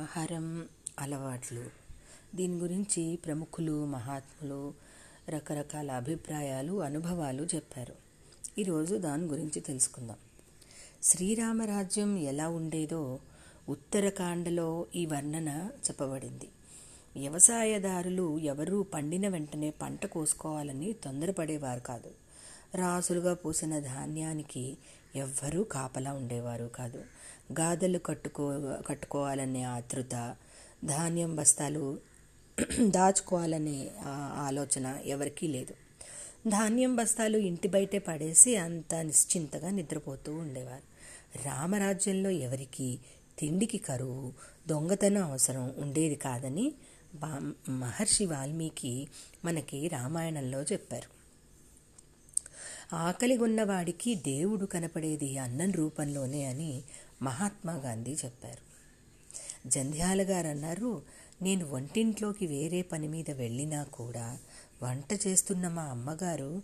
ఆహారం అలవాట్లు. దీని గురించి ప్రముఖులు మహాత్ములు రకరకాల అభిప్రాయాలు అనుభవాలు చెప్పారు. ఈరోజు దాని గురించి తెలుసుకుందాం. శ్రీరామరాజ్యం ఎలా ఉండేదో ఉత్తరకాండలో ఈ వర్ణన చెప్పబడింది. వ్యవసాయదారులు ఎవరూ పండిన వెంటనే పంట కోసుకోవాలని తొందరపడేవారు కాదు. రాసులుగా పూసిన ధాన్యానికి ఎవ్వరూ కాపలా ఉండేవారు కాదు. గాదలు కట్టుకో కట్టుకోవాలనే ఆతృత ధాన్యం బస్తాలు దాచుకోవాలనే ఆలోచన ఎవరికీ లేదు. ధాన్యం బస్తాలు ఇంటి బయటే పడేసి అంత నిశ్చింతగా నిద్రపోతూ ఉండేవారు. రామరాజ్యంలో ఎవరికి తిండికి కరువు దొంగతనం అవసరం ఉండేది కాదని మహర్షి వాల్మీకి మనకి రామాయణంలో చెప్పారు. ఆకలి ఉన్నవాడికి దేవుడు కనపడేది అన్నం రూపంలోనే అని మహాత్మా గాంధీ చెప్పారు. జంధ్యాల గారు అన్నారు నేను వంటింట్లోకి వేరే పని మీద వెళ్ళినా కూడా వంట చేస్తున్న మా అమ్మగారు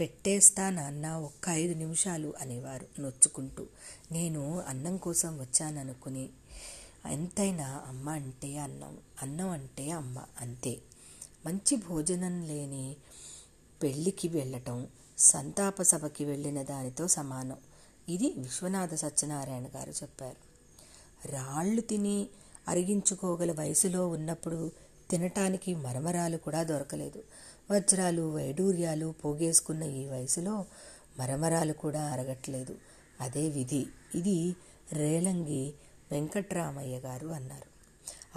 పెట్టేస్తా నాన్న ఒక్క ఐదు నిమిషాలు అనేవారు నొచ్చుకుంటూ. నేను అన్నం కోసం వచ్చాననుకుని ఎంతైనా అమ్మ అంటే అన్నం అన్నం అంటే అమ్మ అంతే. మంచి భోజనం లేని పెళ్ళికి వెళ్ళటం సంతాప సభకి వెళ్ళిన దానితో సమానం. ఇది విశ్వనాథ సత్యనారాయణ గారు చెప్పారు. రాళ్ళు తిని అరిగించుకోగల వయసులో ఉన్నప్పుడు తినటానికి మరమరాలు కూడా దొరకలేదు. వజ్రాలు వైడూర్యాలు పోగేసుకున్న ఈ వయసులో మరమరాలు కూడా అరగట్లేదు. అదే విధి. ఇది రేలంగి వెంకట్రామయ్య గారు అన్నారు.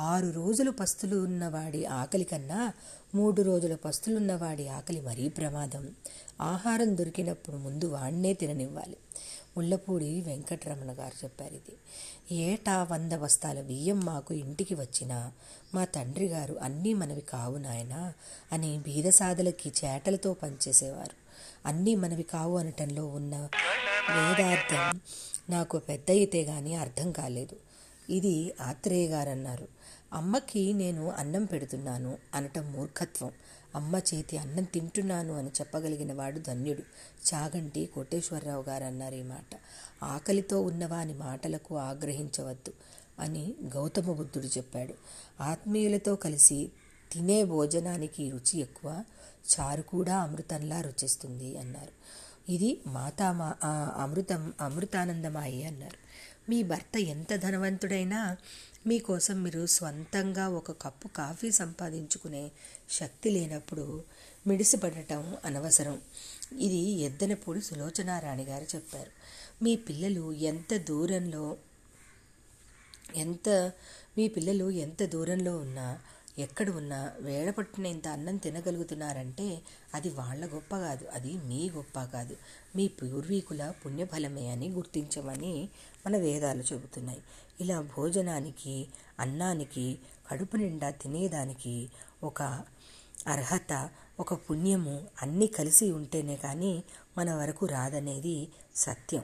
ఆరు రోజులు పస్తులు ఉన్నవాడి ఆకలి కన్నా మూడు రోజుల పస్తులున్నవాడి ఆకలి మరీ ప్రమాదం. ఆహారం దొరికినప్పుడు ముందు వాణ్ణే తిననివ్వాలి. ముళ్ళపూడి వెంకటరమణ గారు చెప్పారు ఇది. ఏటా వంద బస్తాల బియ్యం మాకు ఇంటికి వచ్చినా మా తండ్రి గారు అన్నీ మనవి కావు నాయనా అని బీదసాదలకి చేటలతో పనిచేసేవారు అన్నీ మనవి కావు అనటంలో ఉన్న వేదార్థం నాకు పెద్ద అయితే గాని అర్థం కాలేదు. ఇది ఆత్రేయ గారు అన్నారు అమ్మకి నేను అన్నం పెడుతున్నాను అనటం మూర్ఖత్వం. అమ్మ చేతి అన్నం తింటున్నాను అని చెప్పగలిగిన వాడు ధన్యుడు. చాగంటి కోటేశ్వరరావు గారు అన్నారు ఈ మాట. ఆకలితో ఉన్నవాని మాటలకు ఆగ్రహించవద్దు అని గౌతమ బుద్ధుడు చెప్పాడు. ఆత్మీయులతో కలిసి తినే భోజనానికి రుచి ఎక్కువ చారు కూడా అమృతంలా రుచిస్తుంది అన్నారు. ఇది మాతా అమృతం అమృతానందమాయి అన్నారు. మీ భర్త ఎంత ధనవంతుడైనా మీకోసం మీరు స్వంతంగా ఒక కప్పు కాఫీ సంపాదించుకునే శక్తి లేనప్పుడు మిడిసిపడటం అనవసరం. ఇది ఎద్దనపూడి సులోచనారాణి గారు చెప్పారు. మీ పిల్లలు ఎంత దూరంలో ఎంత మీ పిల్లలు ఎంత దూరంలో ఉన్నా ఎక్కడ ఉన్నా వేళపట్టిన ఇంత అన్నం తినగలుగుతున్నారంటే అది వాళ్ళ గొప్ప కాదు అది మీ గొప్ప కాదు. మీ పూర్వీకుల పుణ్యఫలమే అని గుర్తించమని మన వేదాలు చెబుతున్నాయి. ఇలా భోజనానికి అన్నానికి కడుపు నిండా తినేదానికి ఒక అర్హత ఒక పుణ్యము అన్నీ కలిసి ఉంటేనే కానీ మన వరకు రాదనేది సత్యం.